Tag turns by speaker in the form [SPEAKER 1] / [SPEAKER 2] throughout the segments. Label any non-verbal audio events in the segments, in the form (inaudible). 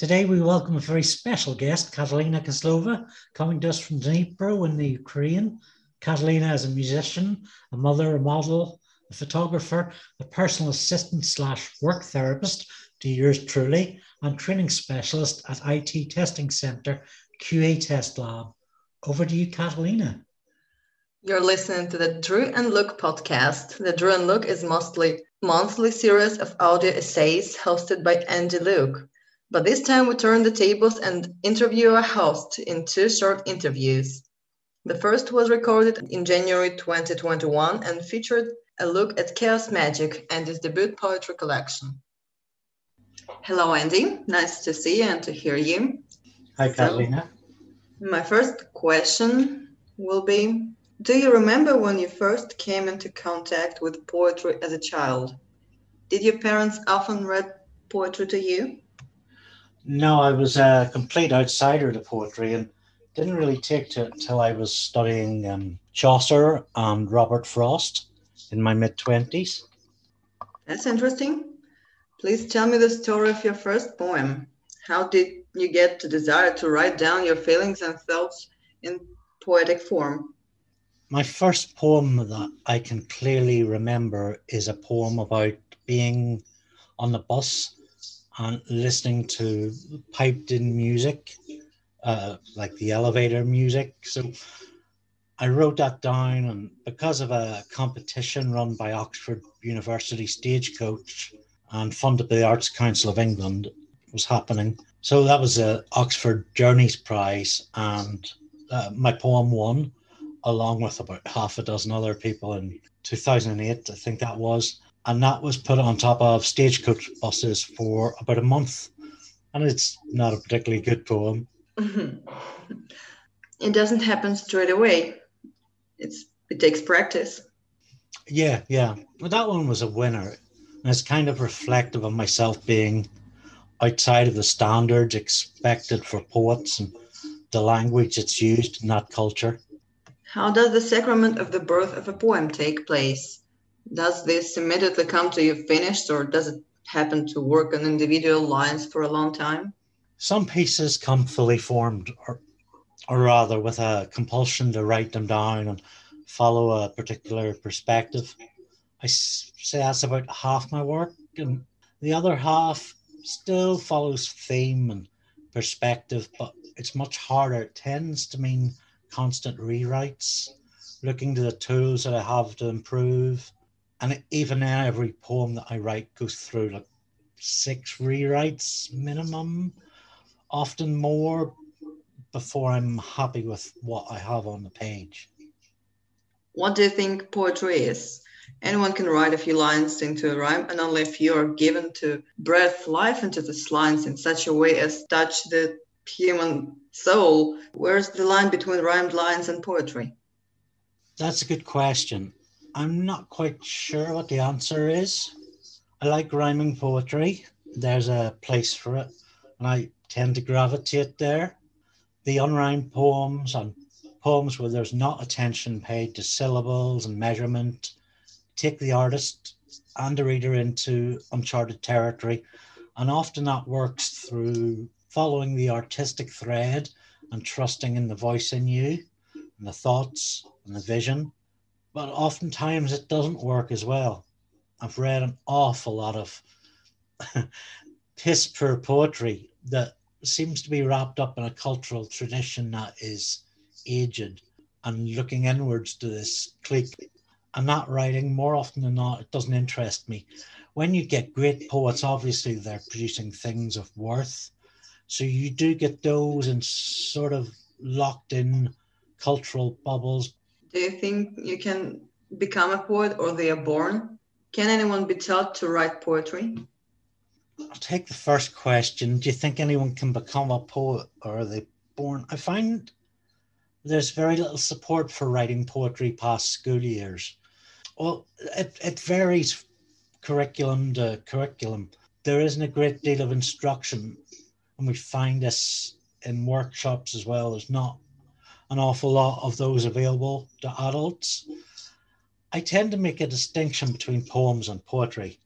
[SPEAKER 1] Today we welcome a very special guest, Katerina Kiselyova, coming to us from Dnipro in the Ukraine. Katerina is a musician, a mother, a model, a photographer, a personal assistant slash work therapist to yours truly, and training specialist at IT Testing Centre QA Test Lab. Over to you, Katerina.
[SPEAKER 2] You're listening to the Drew and Look podcast. The Drew and Look is mostly monthly series of audio essays hosted by Andy Luke. But this time we turn the tables and interview a host in two short interviews. The first was recorded in January 2021 and featured a look at Chaos Magic and his debut poetry collection. Hello, Andy. Nice to see you and to hear you.
[SPEAKER 1] Hi, Katerina.
[SPEAKER 2] my first question will be Do you remember when you first came into contact with poetry as a child? Did your parents often read poetry to you?
[SPEAKER 1] No, I was a complete outsider to poetry and didn't really take to it until I was studying um, Chaucer and Robert Frost in my mid 20s.
[SPEAKER 2] That's interesting. Please tell me the story of your first poem. How did you get the desire to write down your feelings and thoughts in poetic form?
[SPEAKER 1] My first poem that I can clearly remember is a poem about being on the bus and listening to piped in music, uh, like the elevator music. So I wrote that down, and because of a competition run by Oxford University Stagecoach and funded by the Arts Council of England, was happening. So that was a Oxford Journeys Prize, and uh, my poem won, along with about half a dozen other people in 2008, I think that was and that was put on top of stagecoach buses for about a month. And it's not a particularly good poem. Mm-hmm.
[SPEAKER 2] It doesn't happen straight away. It's it takes practice.
[SPEAKER 1] Yeah, yeah. Well, that one was a winner. And it's kind of reflective of myself being outside of the standards expected for poets and the language that's used in that culture.
[SPEAKER 2] How does the sacrament of the birth of a poem take place? Does this immediately come to you finished or does it happen to work on individual lines for a long time?
[SPEAKER 1] Some pieces come fully formed, or, or rather with a compulsion to write them down and follow a particular perspective. I say that's about half my work, and the other half still follows theme and perspective, but it's much harder. It tends to mean constant rewrites, looking to the tools that I have to improve, and even now every poem that i write goes through like six rewrites minimum often more before i'm happy with what i have on the page.
[SPEAKER 2] What do you think poetry is? Anyone can write a few lines into a rhyme and only if you are given to breathe life into these lines in such a way as touch the human soul where's the line between rhymed lines and poetry?
[SPEAKER 1] That's a good question I'm not quite sure what the answer is. I like rhyming poetry. There's a place for it, and I tend to gravitate there. The unrhymed poems and poems where there's not attention paid to syllables and measurement take the artist and the reader into uncharted territory. And often that works through following the artistic thread and trusting in the voice in you and the thoughts and the vision but oftentimes it doesn't work as well. I've read an awful lot of (laughs) piss poor poetry that seems to be wrapped up in a cultural tradition that is aged and looking inwards to this clique. And that writing, more often than not, it doesn't interest me. When you get great poets, obviously they're producing things of worth. So you do get those in sort of locked in cultural bubbles,
[SPEAKER 2] do you think you can become a poet or they are born? Can anyone be taught to write poetry?
[SPEAKER 1] I'll take the first question. Do you think anyone can become a poet or are they born? I find there's very little support for writing poetry past school years. Well, it, it varies curriculum to curriculum. There isn't a great deal of instruction, and we find this in workshops as well. There's not an awful lot of those available to adults. I tend to make a distinction between poems and poetry.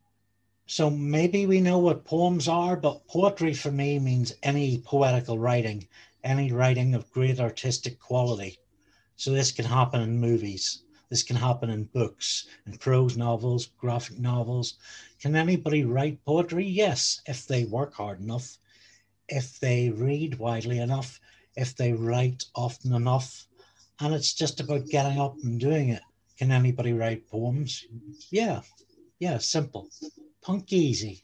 [SPEAKER 1] So maybe we know what poems are, but poetry for me means any poetical writing, any writing of great artistic quality. So this can happen in movies. This can happen in books, in prose novels, graphic novels. Can anybody write poetry? Yes, if they work hard enough, if they read widely enough, if they write often enough. And it's just about getting up and doing it. Can anybody write poems? Yeah, yeah, simple punk easy.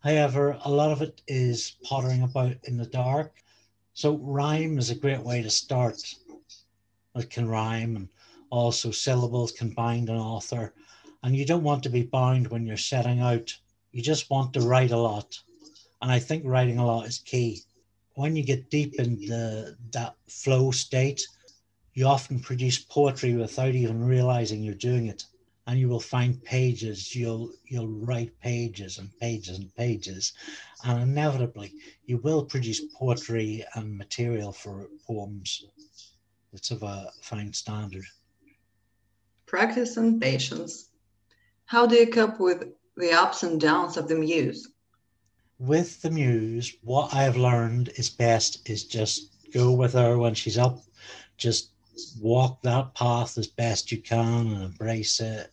[SPEAKER 1] However, a lot of it is pottering about in the dark. So rhyme is a great way to start. It can rhyme and also syllables can bind an author. And you don't want to be bound when you're setting out. You just want to write a lot. And I think writing a lot is key. When you get deep in the, that flow state, you often produce poetry without even realizing you're doing it. And you will find pages you'll you'll write pages and pages and pages. And inevitably you will produce poetry and material for poems. That's of a fine standard.
[SPEAKER 2] Practice and patience. How do you cope with the ups and downs of the muse
[SPEAKER 1] with the muse what i have learned is best is just go with her when she's up just walk that path as best you can and embrace it.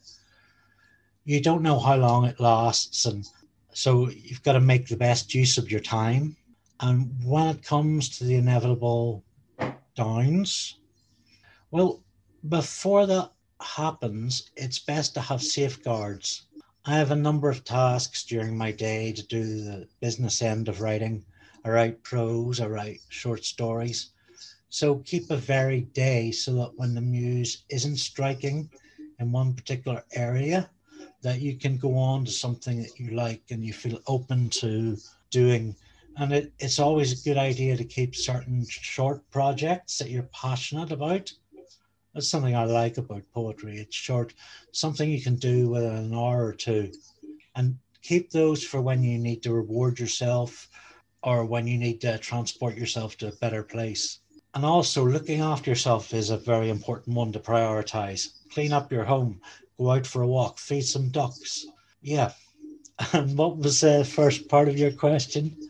[SPEAKER 1] You don't know how long it lasts, and so you've got to make the best use of your time. And when it comes to the inevitable downs, well, before that happens, it's best to have safeguards. I have a number of tasks during my day to do the business end of writing. I write prose, I write short stories. So keep a varied day so that when the muse isn't striking in one particular area, that you can go on to something that you like and you feel open to doing. And it, it's always a good idea to keep certain short projects that you're passionate about. That's something I like about poetry. It's short, something you can do within an hour or two. And keep those for when you need to reward yourself or when you need to transport yourself to a better place. And also, looking after yourself is a very important one to prioritize. Clean up your home, go out for a walk, feed some ducks. Yeah. (laughs) And what was the first part of your question?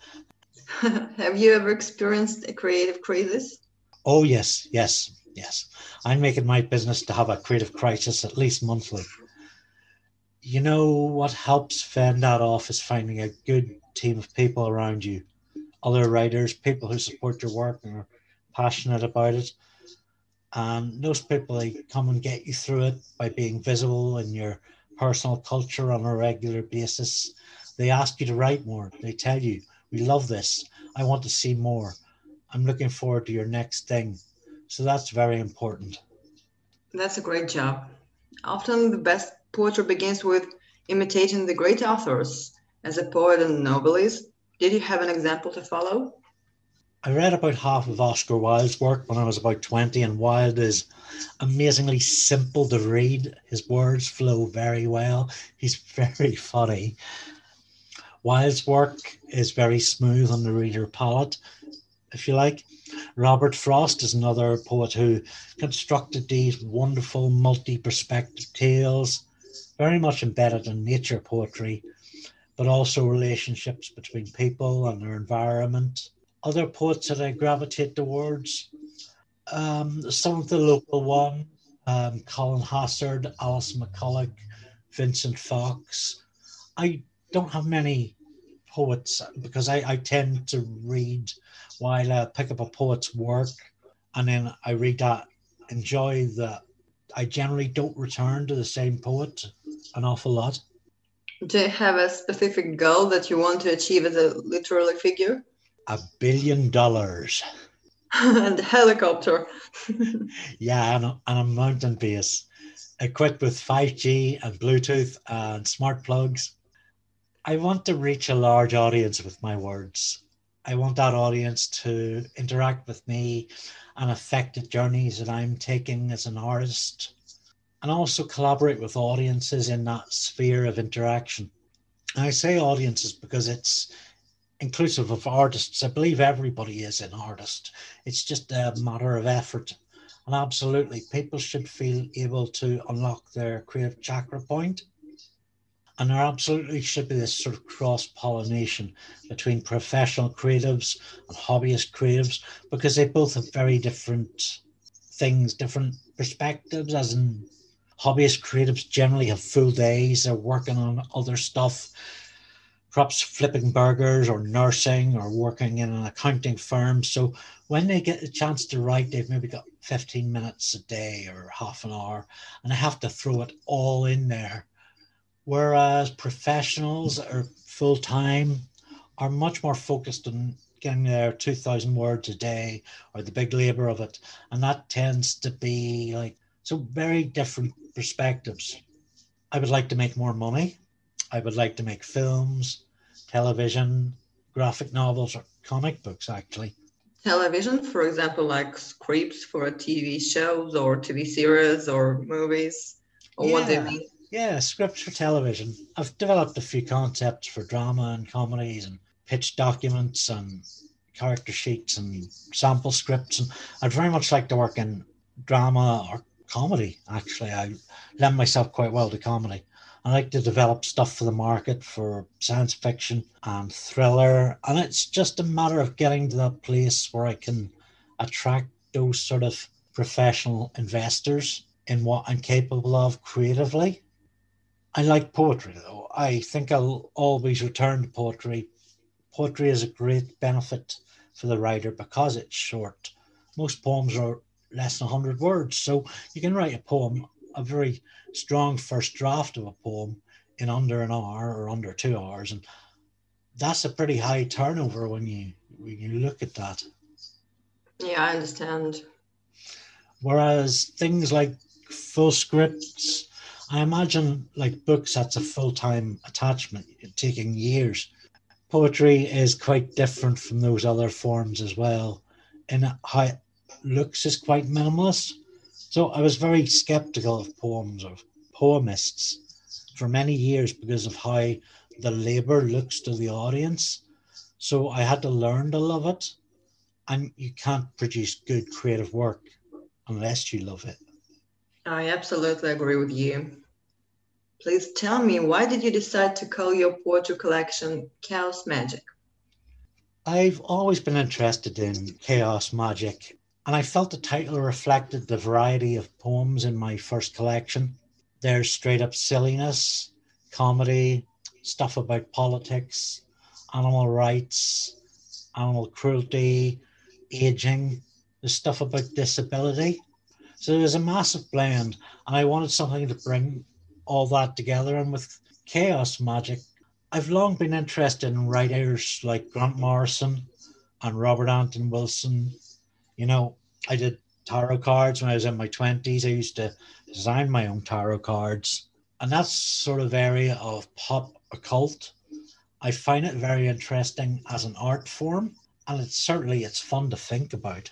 [SPEAKER 1] (laughs)
[SPEAKER 2] Have you ever experienced a creative crisis?
[SPEAKER 1] Oh, yes, yes, yes. I make it my business to have a creative crisis at least monthly. You know what helps fend that off is finding a good team of people around you, other writers, people who support your work and are passionate about it. And those people they come and get you through it by being visible in your personal culture on a regular basis. They ask you to write more. They tell you, we love this. I want to see more. I'm looking forward to your next thing. So that's very important.
[SPEAKER 2] That's a great job. Often the best poetry begins with imitating the great authors. As a poet and novelist, did you have an example to follow?
[SPEAKER 1] I read about half of Oscar Wilde's work when I was about 20, and Wilde is amazingly simple to read. His words flow very well. He's (laughs) very funny. Wilde's work is very smooth on the reader palate, if you like. Robert Frost is another poet who constructed these wonderful multi perspective tales, very much embedded in nature poetry, but also relationships between people and their environment other poets that I gravitate towards. Um, some of the local ones, um, Colin Hassard, Alice McCulloch, Vincent Fox. I don't have many poets because I, I tend to read while I pick up a poet's work and then I read that, enjoy that. I generally don't return to the same poet an awful lot.
[SPEAKER 2] Do you have a specific goal that you want to achieve as a literary figure?
[SPEAKER 1] a billion dollars. (laughs)
[SPEAKER 2] and a helicopter. (laughs)
[SPEAKER 1] yeah, and a, and a mountain base equipped with 5G and Bluetooth and smart plugs. I want to reach a large audience with my words. I want that audience to interact with me and affect the journeys that I'm taking as an artist, and also collaborate with audiences in that sphere of interaction. And I say audiences because it's inclusive of artists. I believe everybody is an artist. It's just a matter of effort. And absolutely, people should feel able to unlock their creative chakra point. And there absolutely should be this sort of cross pollination between professional creatives and hobbyist creatives because they both have very different things, different perspectives, as in hobbyist creatives generally have full days, they're working on other stuff, perhaps flipping burgers or nursing or working in an accounting firm. So when they get a chance to write, they've maybe got 15 minutes a day or half an hour, and they have to throw it all in there. Whereas professionals or full time are much more focused on getting their 2,000 words a day or the big labor of it. And that tends to be like, so very different perspectives. I would like to make more money. I would like to make films, television, graphic novels, or comic books, actually.
[SPEAKER 2] Television, for example, like scripts for TV shows or TV series or movies? Or
[SPEAKER 1] yeah.
[SPEAKER 2] what do you mean?
[SPEAKER 1] Yeah, scripts for television. I've developed a few concepts for drama and comedies and pitch documents and character sheets and sample scripts. And I'd very much like to work in drama or comedy. Actually, I lend myself quite well to comedy. I like to develop stuff for the market for science fiction and thriller. And it's just a matter of getting to that place where I can attract those sort of professional investors in what I'm capable of creatively. I like poetry though. I think I'll always return to poetry. Poetry is a great benefit for the writer because it's short. Most poems are less than 100 words. So you can write a poem, a very strong first draft of a poem in under an hour or under two hours. And that's a pretty high turnover when you when you look at that.
[SPEAKER 2] Yeah, I understand.
[SPEAKER 1] Whereas things like full scripts, I imagine like books, that's a full time attachment, taking years. Poetry is quite different from those other forms as well, in how it looks is quite minimalist. So I was very skeptical of poems or poemists for many years because of how the labor looks to the audience. So I had to learn to love it. And you can't produce good creative work unless you love it.
[SPEAKER 2] I absolutely agree with you. Please tell me, why did you decide to call your poetry collection Chaos Magic?
[SPEAKER 1] I've always been interested in chaos magic and I felt the title reflected the variety of poems in my first collection. There's straight up silliness, comedy, stuff about politics, animal rights, animal cruelty, aging, there's stuff about disability. So there's a massive blend, and I wanted something to bring all that together. And with chaos magic, I've long been interested in writers like Grant Morrison and Robert Anton Wilson you know, I did tarot cards when I was in my 20s. I used to design my own tarot cards. And that sort of area of pop occult, I find it very interesting as an art form. And it's certainly it's fun to think about.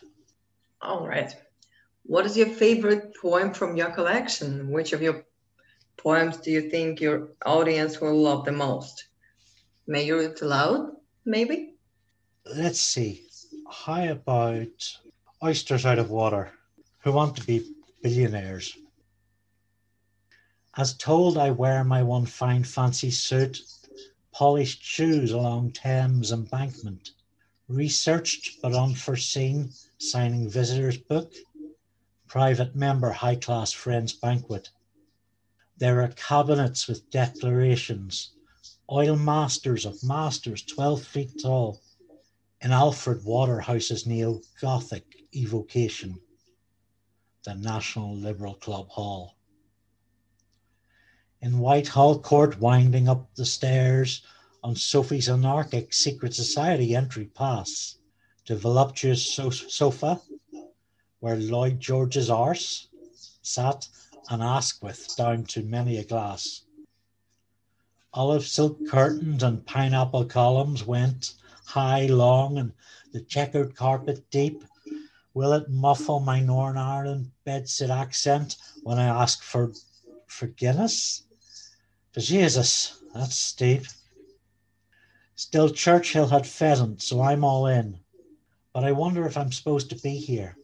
[SPEAKER 2] All right. What is your favorite poem from your collection? Which of your poems do you think your audience will love the most? May you read it aloud, maybe?
[SPEAKER 1] Let's see. How about oysters out of water who want to be billionaires. As told, I wear my one fine fancy suit, polished shoes along Thames embankment, researched but unforeseen, signing visitor's book, private member high class friends banquet. There are cabinets with declarations, oil masters of masters 12 feet tall, in Alfred Waterhouse's neo Gothic evocation, the National Liberal Club Hall. In Whitehall Court, winding up the stairs on Sophie's anarchic secret society entry pass to voluptuous so- sofa where Lloyd George's arse sat and Asquith down to many a glass. Olive silk curtains and pineapple columns went high, long, and the checkered carpet deep Will it muffle my Northern Ireland bedsit accent when I ask for for Guinness? But Jesus, that's steep. Still, Churchill had pheasant, so I'm all in. But I wonder if I'm supposed to be here.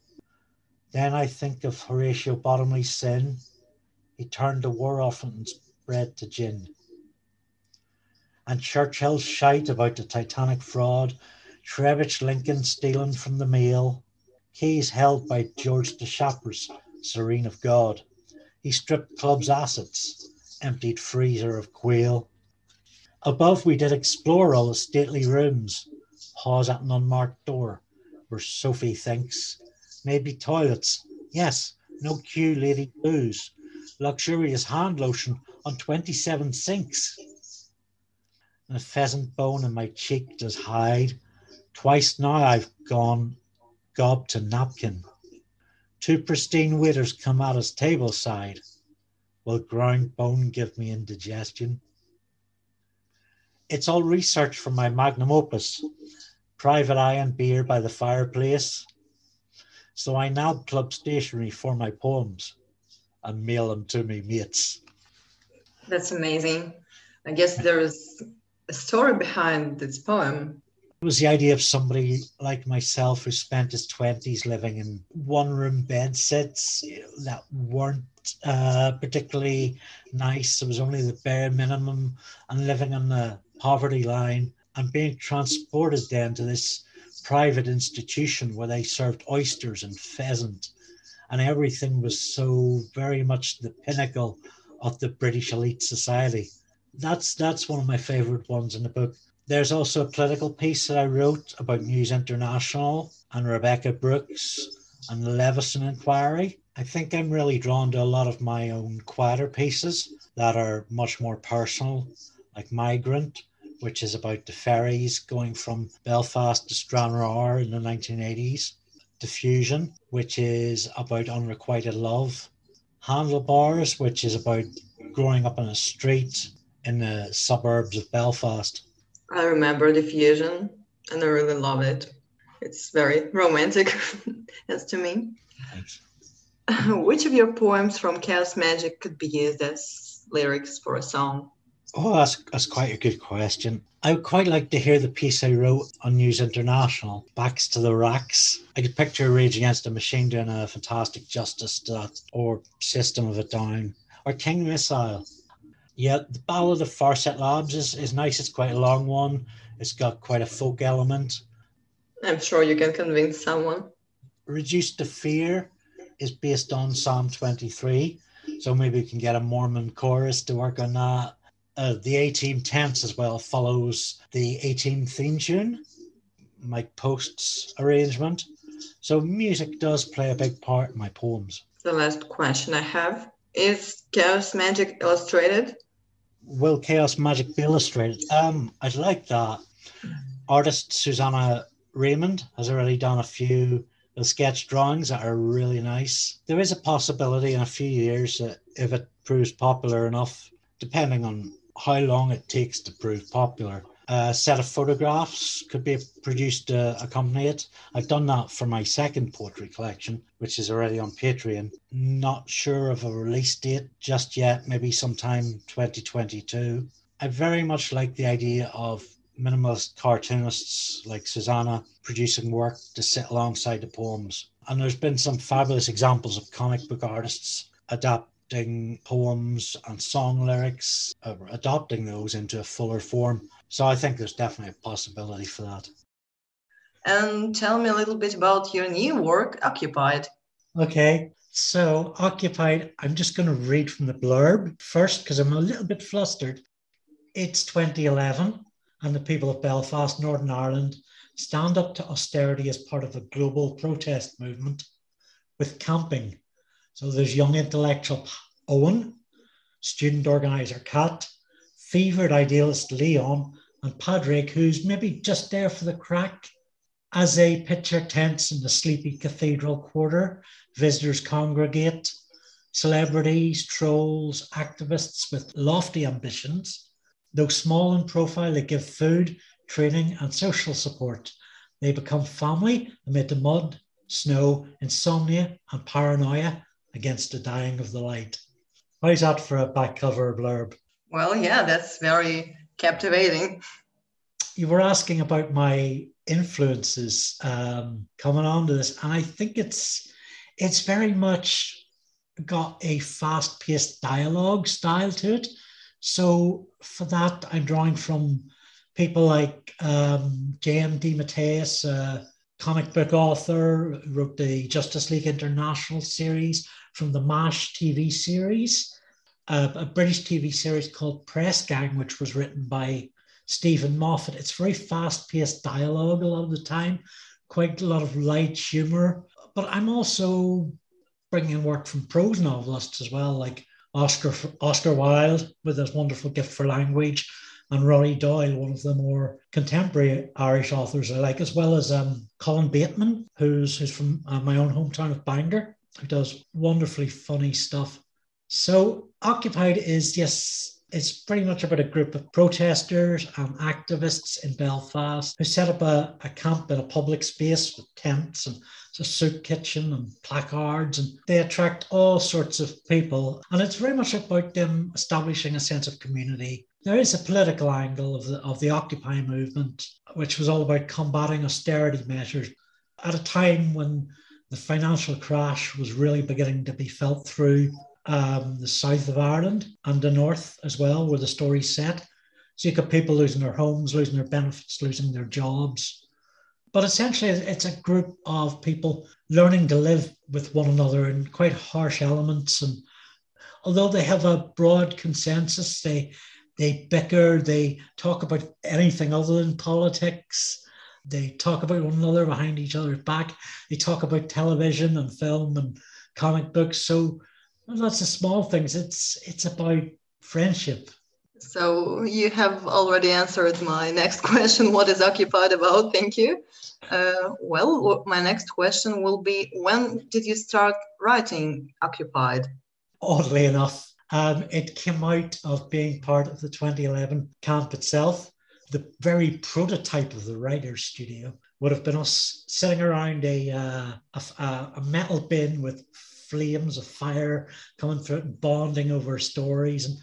[SPEAKER 1] Then I think of Horatio Bottomley's sin. He turned the war orphans bread to gin. and Churchill's shite about the Titanic fraud, Trebitsch Lincoln stealing from the mail, keys held by George de Chapres, Serene of God. He stripped club's assets, emptied freezer of quail. Above, we did explore all the stately rooms, pause at an unmarked door, where Sophie thinks, maybe toilets. Yes, no queue lady blues, luxurious hand lotion on 27 sinks. And a pheasant bone in my cheek does hide. Twice now I've gone gob to napkin. Two pristine waiters come at us table side. Will ground bone give me indigestion? It's all research from my magnum opus, private eye and beer by the fireplace. So I nab club stationery for my poems and mail them to me mates.
[SPEAKER 2] That's amazing. I guess there's a story behind this poem.
[SPEAKER 1] It was the idea of somebody like myself who spent his 20s living in one room bed sits that weren't uh, particularly nice. It was only the bare minimum and living on the poverty line and being transported then to this private institution where they served oysters and pheasant and everything was so very much the pinnacle of the British elite society. That's that's one of my favorite ones in the book. There's also a political piece that I wrote about News International and Rebekah Brooks and the Leveson Inquiry. I think I'm really drawn to a lot of my own quieter pieces that are much more personal, like Migrant, which is about the ferries going from Belfast to Stranraer in the 1980s. Diffusion, which is about unrequited love. Handlebars, which is about growing up in a street in the suburbs of Belfast.
[SPEAKER 2] I remember Diffusion and I really love it. It's very romantic, (laughs) as to me.
[SPEAKER 1] Thanks. (laughs)
[SPEAKER 2] Which of your poems from Chaos Magic could be used as lyrics for a song?
[SPEAKER 1] Oh, that's, that's quite a good question. I would quite like to hear the piece I wrote on News International, Backs to the Racks. I could picture Rage Against the Machine doing a fantastic justice to that, or System of a Down, or King Missile. Yeah, the Ballad of the Farset Labs is, is nice. It's quite a long one. It's got quite a folk element.
[SPEAKER 2] I'm sure you can convince someone.
[SPEAKER 1] Reduced to Fear is based on Psalm 23. So maybe we can get a Mormon chorus to work on that. Uh, the A Team Tense as well follows the A Team theme tune, Mike Post's arrangement. So music does play a big part in my poems.
[SPEAKER 2] The last question I have is Chaos Magic illustrated?
[SPEAKER 1] Will Chaos Magic be illustrated? Um, I'd like that. Artist Susanna Raymond has already done a few sketch drawings that are really nice. There is a possibility in a few years that if it proves popular enough, depending on how long it takes to prove popular, a set of photographs could be produced to accompany it. I've done that for my second poetry collection, which is already on Patreon. Not sure of a release date just yet, maybe sometime 2022. I very much like the idea of minimalist cartoonists like Susanna producing work to sit alongside the poems. And there's been some fabulous examples of comic book artists adapting poems and song lyrics, uh, adopting those into a fuller form. So I think there's definitely a possibility for that.
[SPEAKER 2] And tell me a little bit about your new work, Occupied.
[SPEAKER 1] Okay, so Occupied, I'm just going to read from the blurb first because I'm a little bit flustered. It's 2011 and the people of Belfast, Northern Ireland, stand up to austerity as part of a global protest movement with camping. So there's young intellectual Owen, student organizer Kat, fevered idealist Leon, and Padraig, who's maybe just there for the crack. As they their tents in the sleepy cathedral quarter, visitors congregate, celebrities, trolls, activists with lofty ambitions Though small in profile, they give food, training, and social support. They become family amid the mud, snow, insomnia, and paranoia against the dying of the light. How's that for a back cover blurb?
[SPEAKER 2] Well, yeah, that's very captivating.
[SPEAKER 1] You were asking about my influences um, coming on to this, and I think it's it's very much got a fast-paced dialogue style to it So for that, I'm drawing from people like um, J.M. DeMatteis, a comic book author, wrote the Justice League International series from the MASH TV series, uh, a British TV series called Press Gang, which was written by Steven Moffat. It's very fast paced dialogue a lot of the time, quite a lot of light humor. But I'm also bringing in work from prose novelists as well, like Oscar Oscar Wilde with his wonderful gift for language, and Roddy Doyle, one of the more contemporary Irish authors I like, as well as um, Colin Bateman, who's who's from uh, my own hometown of Bangor, who does wonderfully funny stuff. So Occupied is yes, it's pretty much about a group of protesters and activists in Belfast who set up a, a camp in a public space with tents and a soup kitchen and placards, and they attract all sorts of people. And it's very much about them establishing a sense of community. There is a political angle of the, of the Occupy movement, which was all about combating austerity measures at a time when the financial crash was really beginning to be felt through um, the south of Ireland and the north as well, where the story's set. So you got people losing their homes, losing their benefits, losing their jobs. But essentially, it's a group of people learning to live with one another in quite harsh elements. And although they have a broad consensus, they they bicker, they talk about anything other than politics. They talk about one another behind each other's back. They talk about television and film and comic books. So lots of small things. It's it's about friendship.
[SPEAKER 2] So you have already answered my next (laughs) question. What is occupied about? Thank you. Uh, well, my next question will be: When did you start writing Occupied?
[SPEAKER 1] Oddly enough, um, it came out of being part of the 2011 camp itself. The very prototype of the writer's studio would have been us sitting around a, uh, a, a metal bin with flames of fire coming through it and bonding over stories. And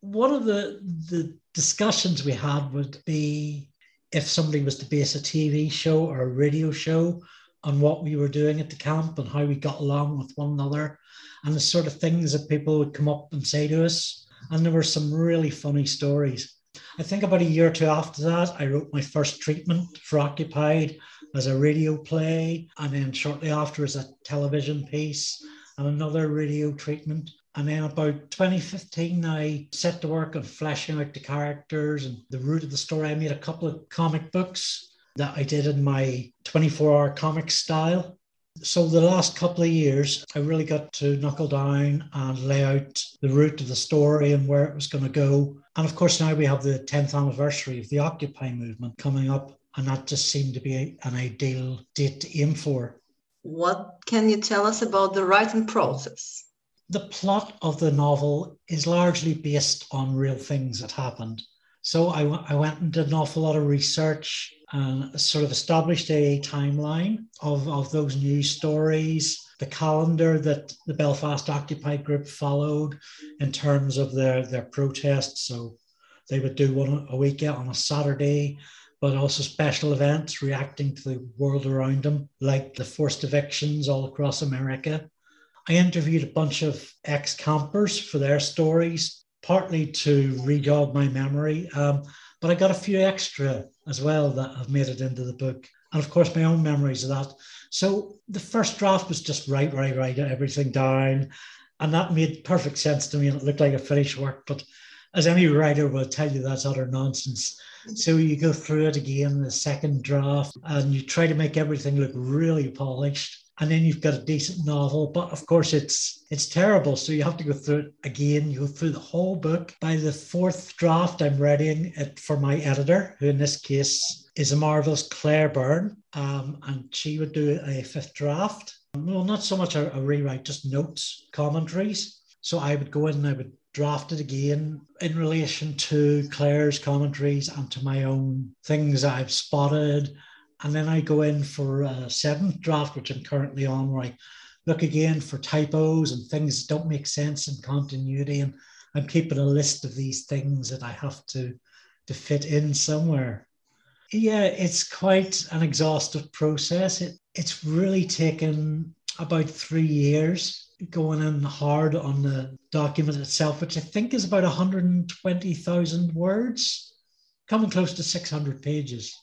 [SPEAKER 1] one of the the discussions we had would be if somebody was to base a TV show or a radio show on what we were doing at the camp and how we got along with one another and the sort of things that people would come up and say to us. And there were some really funny stories. I think about a year or two after that, I wrote my first treatment for Occupied as a radio play, and then shortly after as a television piece and another radio treatment. And then about 2015, I set to work on fleshing out the characters and the root of the story. I made a couple of comic books that I did in my 24 hour comic style. So the last couple of years, I really got to knuckle down and lay out the route of the story and where it was going to go. And of course, now we have the 10th anniversary of the Occupy movement coming up, and that just seemed to be an ideal date to aim for.
[SPEAKER 2] What can you tell us about the writing process?
[SPEAKER 1] The plot of the novel is largely based on real things that happened. So I, w- I went and did an awful lot of research and sort of established a timeline of, of those news stories, the calendar that the Belfast Occupy group followed in terms of their, their protests. So they would do one a week on a Saturday but also special events reacting to the world around them, like the forced evictions all across America. I interviewed a bunch of ex campers for their stories, partly to rejog my memory, um, but I got a few extra as well that have made it into the book. And of course, my own memories of that. So the first draft was just write, write, write everything down. And that made perfect sense to me. And it looked like a finished work. But as any writer will tell you, that's utter nonsense. So you go through it again, the second draft, and you try to make everything look really polished. And then you've got a decent novel, but of course it's it's terrible. So you have to go through it again. You go through the whole book. By the fourth draft, I'm readying it for my editor, who in this case is a marvelous Claire Byrne, um, and she would do a fifth draft. Well, not so much a, a rewrite, just notes, commentaries. So I would go in and I would drafted again in relation to Claire's commentaries and to my own things I've spotted. And then I go in for uh, a seventh draft, which I'm currently on, where I look again for typos and things that don't make sense and continuity. And I'm keeping a list of these things that I have to, to fit in somewhere. Yeah, it's quite an exhaustive process. It, it's really taken about three years going in hard on the document itself, which I think is about 120,000 words, coming close to 600 pages.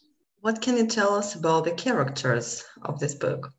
[SPEAKER 2] What can you tell us about the characters of this book?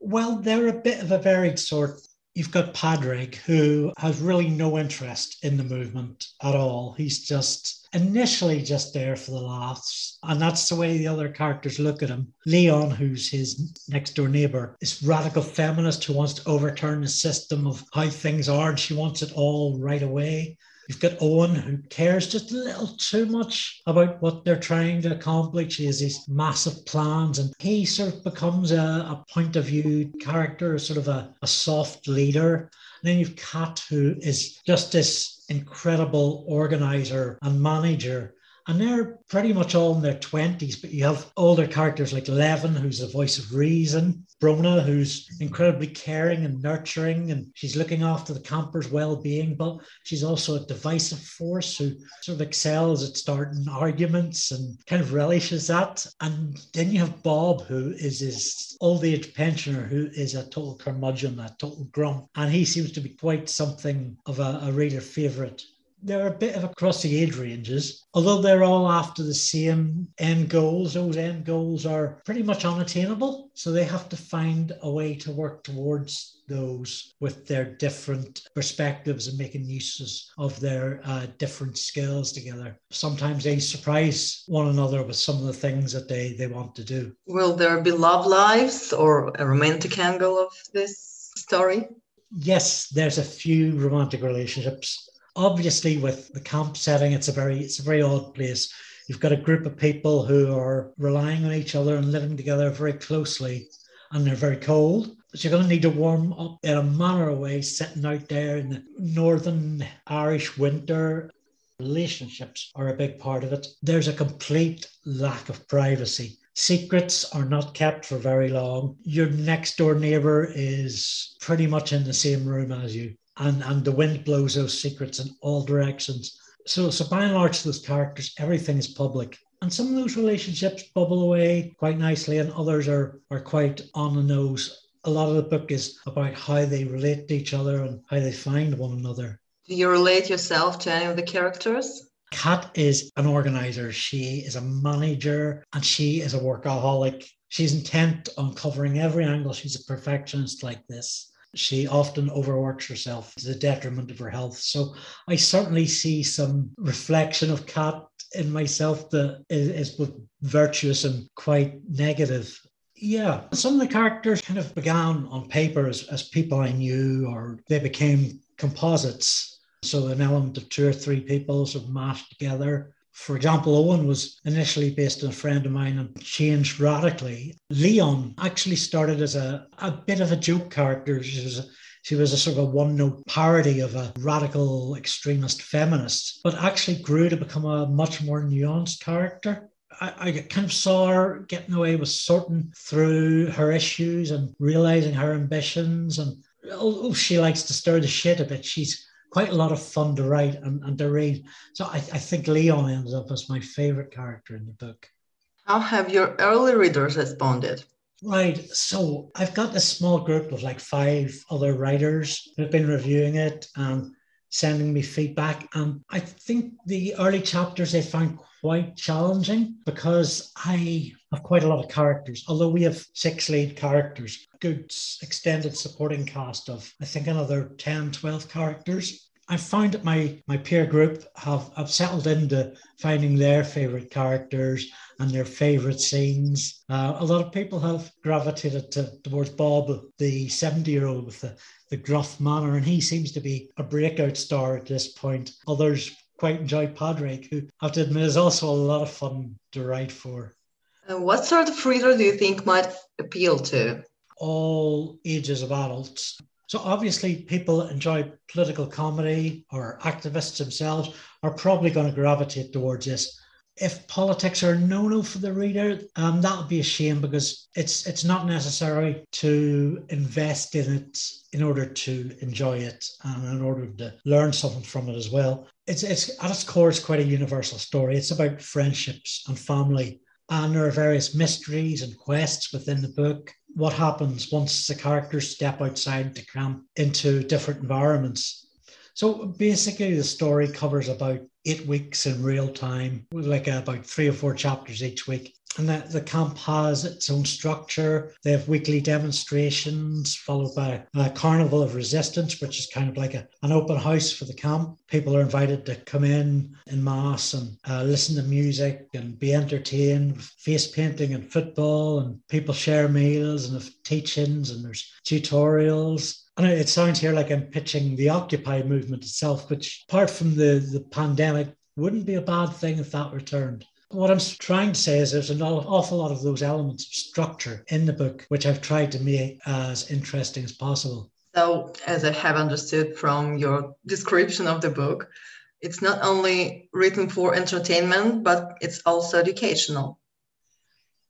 [SPEAKER 1] Well, they're a bit of a varied sort. You've got Padraig, who has really no interest in the movement at all. He's just initially just there for the laughs. And that's the way the other characters look at him. Leon, who's his next door neighbor, is radical feminist who wants to overturn the system of how things are, and she wants it all right away. You've got Owen, who cares just a little too much about what they're trying to accomplish. He has these massive plans, and he sort of becomes a, a point of view character, sort of a, a soft leader. And then you've Kat, who is just this incredible organizer and manager and they're pretty much all in their 20s, but you have older characters like Levin, who's the voice of reason, Brona, who's incredibly caring and nurturing, and she's looking after the campers' well being, but she's also a divisive force who sort of excels at starting arguments and kind of relishes that. And then you have Bob, who is his old age pensioner, who is a total curmudgeon, a total grump, and he seems to be quite something of a, a reader favourite they're a bit of across the age ranges, although they're all after the same end goals. Those end goals are pretty much unattainable. So they have to find a way to work towards those with their different perspectives and making uses of their uh, different skills together. Sometimes they surprise one another with some of the things that they, they want to do.
[SPEAKER 2] Will there be love lives or a romantic angle of this story?
[SPEAKER 1] Yes, there's a few romantic relationships obviously with the camp setting it's a very it's a very odd place. You've got a group of people who are relying on each other and living together very closely and they're very cold. So you're going to need to warm up in a manner of way sitting out there in the northern irish winter. Relationships are a big part of it. There's a complete lack of privacy. Secrets are not kept for very long. Your next door neighbor is pretty much in the same room as you and and the wind blows those secrets in all directions. So so by and large, those characters, everything is public. And some of those relationships bubble away quite nicely, and others are are quite on the nose. A lot of the book is about how they relate to each other and how they find one another.
[SPEAKER 2] Do you relate yourself to any of the characters?
[SPEAKER 1] Kat is an organizer. She is a manager and she is a workaholic. She's intent on covering every angle. She's a perfectionist like this she often overworks herself to the detriment of her health. So I certainly see some reflection of Kat in myself that is, is both virtuous and quite negative. Yeah, some of the characters kind of began on paper as, as people I knew, or they became composites. So an element of two or three people sort of mashed together. For example, Owen was initially based on a friend of mine and changed radically. Leon actually started as a, a bit of a joke character. She was a, she was a sort of a one note parody of a radical extremist feminist, but actually grew to become a much more nuanced character. I, kind of saw her getting away with sorting through her issues and realizing her ambitions. And although she likes to stir the shit a bit, she's quite a lot of fun to write and, and to read. So I, I think Leon ends up as my favorite character in the book.
[SPEAKER 2] How have your early readers responded?
[SPEAKER 1] Right. So I've got a small group of like five other writers who've been reviewing it and sending me feedback. And I think the early chapters they found quite challenging because I have quite a lot of characters. Although we have six lead characters, good extended supporting cast of I think another 10, 12 characters. I found that my my peer group have, have settled into finding their favorite characters and their favorite scenes. Uh, a lot of people have gravitated to, towards Bob, the 70 year old with the, the gruff manner, and he seems to be a breakout star at this point. Others quite enjoy Padraig, who I have to admit is also a lot of fun to write for.
[SPEAKER 2] And what sort of reader do you think might appeal to?
[SPEAKER 1] All ages of adults. So obviously, people enjoy political comedy or activists themselves are probably going to gravitate towards this. If politics are no-no for the reader, um, that would be a shame because it's it's not necessary to invest in it in order to enjoy it and in order to learn something from it as well. It's it's at its core, it's quite a universal story. It's about friendships and family, and there are various mysteries and quests within the book what happens once the characters step outside the camp into different environments. So basically, the story covers about eight weeks in real time, like about three or four chapters each week and the, the camp has its own structure. They have weekly demonstrations followed by a carnival of resistance, which is kind of like a, an open house for the camp. People are invited to come in in mass and uh, listen to music and be entertained, face painting and football, and people share meals and teachings and there's tutorials. And it sounds here like I'm pitching the Occupy movement itself, which apart from the, the pandemic, wouldn't be a bad thing if that returned. What I'm trying to say is there's an awful lot of those elements of structure in the book, which I've tried to make as interesting as possible.
[SPEAKER 2] So, as I have understood from your description of the book, it's not only written for entertainment, but it's also educational.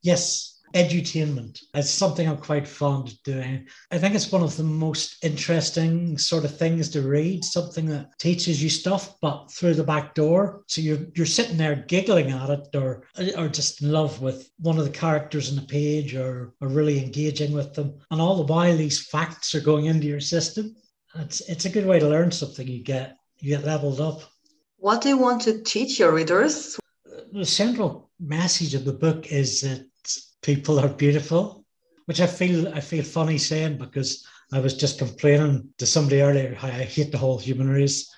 [SPEAKER 1] Yes, edutainment. It's something I'm quite fond of doing. I think it's one of the most interesting sort of things to read, something that teaches you stuff, but through the back door. So you're you're sitting there giggling at it or or just in love with one of the characters in the page or, or really engaging with them. And all the while these facts are going into your system. It's it's a good way to learn something. You get you get leveled up.
[SPEAKER 2] What do you want to teach your readers?
[SPEAKER 1] The central message of the book is that people are beautiful, which I feel I feel funny saying because I was just complaining to somebody earlier how I hate the whole human race.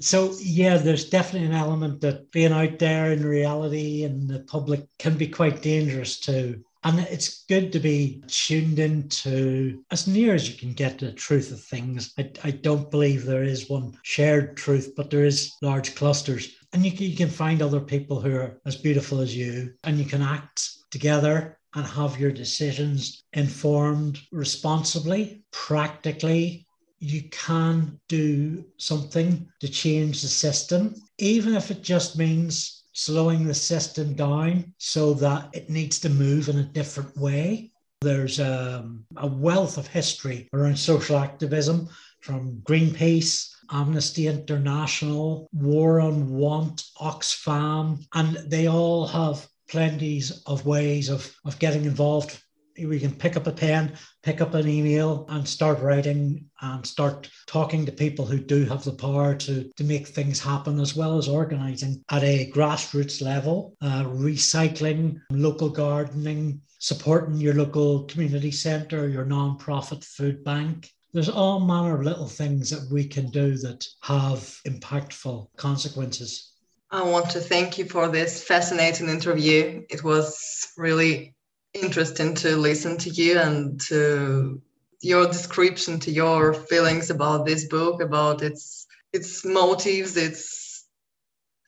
[SPEAKER 1] So yeah, there's definitely an element that being out there in reality and the public can be quite dangerous too. And it's good to be tuned into as near as you can get to the truth of things. I, I don't believe there is one shared truth, but there is large clusters. And you you can find other people who are as beautiful as you, and you can act together and have your decisions informed responsibly, practically. You can do something to change the system, even if it just means slowing the system down so that it needs to move in a different way. There's um, a wealth of history around social activism from Greenpeace Amnesty International, War on Want, Oxfam, and they all have plenties of ways of, of getting involved. We can pick up a pen, pick up an email, and start writing and start talking to people who do have the power to, to make things happen, as well as organizing at a grassroots level, uh, recycling, local gardening, supporting your local community centre, your non-profit food bank. There's all manner of little things that we can do that have impactful consequences.
[SPEAKER 2] I want to thank you for this fascinating interview. It was really interesting to listen to you and to your description to your feelings about this book, about its its motives, its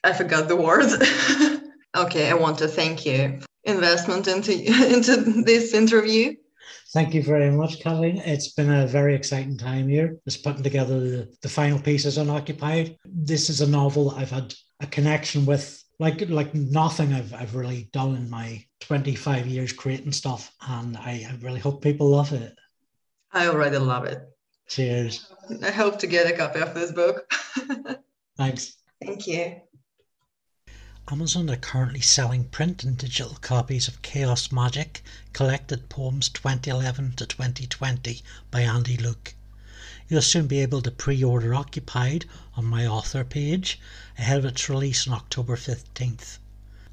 [SPEAKER 2] I forgot the word. (laughs) okay, I want to thank you. Investment into (laughs) into this interview.
[SPEAKER 1] Thank you very much, Kathleen. It's been a very exciting time here, just putting together the, the final pieces on Occupied. This is a novel I've had a connection with like like nothing I've I've really done in my 25 years creating stuff and I, I really hope people love it.
[SPEAKER 2] I already love it.
[SPEAKER 1] Cheers.
[SPEAKER 2] I hope to get a copy of this book. (laughs)
[SPEAKER 1] Thanks.
[SPEAKER 2] Thank you.
[SPEAKER 3] Amazon are currently selling print and digital copies of Chaos Magic Collected Poems 2011 to 2020 by Andy Luke. You'll soon be able to pre order Occupied on my author page ahead of its release on October 15th.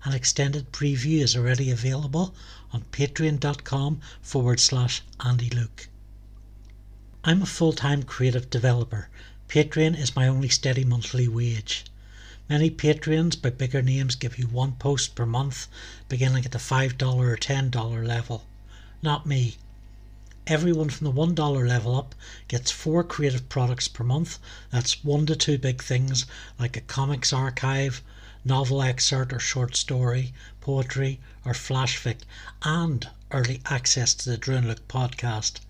[SPEAKER 3] An extended preview is already available on patreon.com forward slash Andy Luke. I'm a full time creative developer. Patreon is my only steady monthly wage. Many Patreons by bigger names give you one post per month, beginning at the $5 or $10 level. Not me. Everyone from the $1 level up gets four creative products per month. That's one to two big things like a comics archive, novel excerpt or short story, poetry, or flash fic, and early access to the Luke podcast.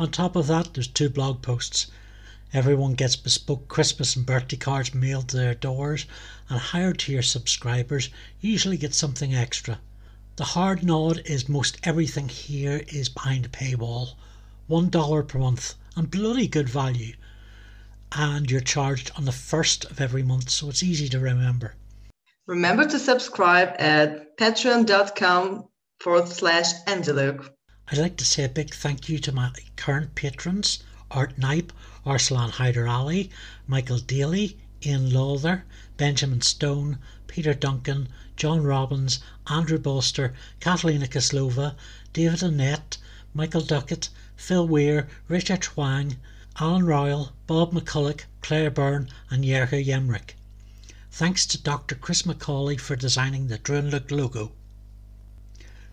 [SPEAKER 3] On top of that, there's two blog posts. Everyone gets bespoke Christmas and birthday cards mailed to their doors, and higher tier subscribers usually get something extra. The hard nod is most everything here is behind a paywall. $1 per month and bloody good value. And you're charged on the first of every month, so it's easy to remember.
[SPEAKER 2] Remember to subscribe at patreon.com forward slash Andy
[SPEAKER 1] I'd like to say a big thank you to my current patrons Art Knipe, Arsalan Hyder Ali, Michael Daly, Ian Lawther, Benjamin Stone, Peter Duncan, John Robbins, Andrew Bolster, Katerina Kiselyova, David Annette, Michael Duckett, Phil Weir, Richard Twang, Alan Royal, Bob McCulloch, Claire Byrne, and Yerka Yemrick. Thanks to Dr. Chris McCauley for designing the Luke logo.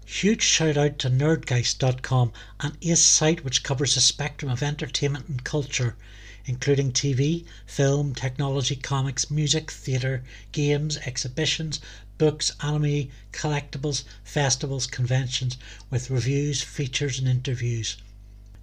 [SPEAKER 1] Huge shout out to nerdgeist.com, an ace site which covers a spectrum of entertainment and culture, including TV, film, technology, comics, music, theatre, games, exhibitions, books, anime, collectibles, festivals, conventions, with reviews, features, and interviews.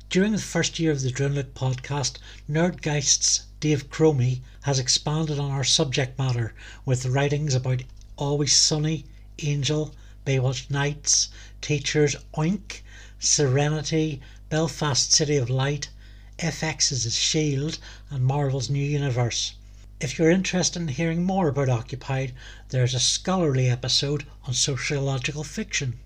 [SPEAKER 1] During the first year of the Luke podcast, Nerdgeist's Dave Cromie has expanded on our subject matter with writings about Always Sunny, Angel, Baywatch Nights, Teachers Oink, Serenity, Belfast City of Light, FX's Shield, and Marvel's New Universe. If you're interested in hearing more about Occupied, there's a scholarly episode on sociological fiction.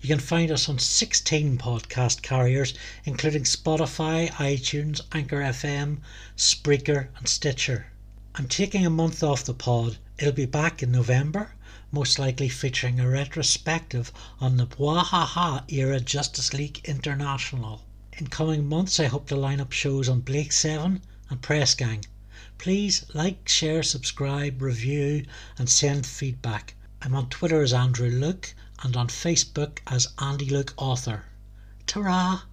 [SPEAKER 1] You can find us on 16 podcast carriers, including Spotify, iTunes, Anchor FM, Spreaker, and Stitcher. I'm taking a month off the pod. It'll be back in November most likely featuring a retrospective on the Bwahaha era Justice League International. In coming months, I hope to line up shows on Blake 7 and Press Gang. Please like, share, subscribe, review, and send feedback. I'm on Twitter as Andrew Luke and on Facebook as Andy Luke Author. Ta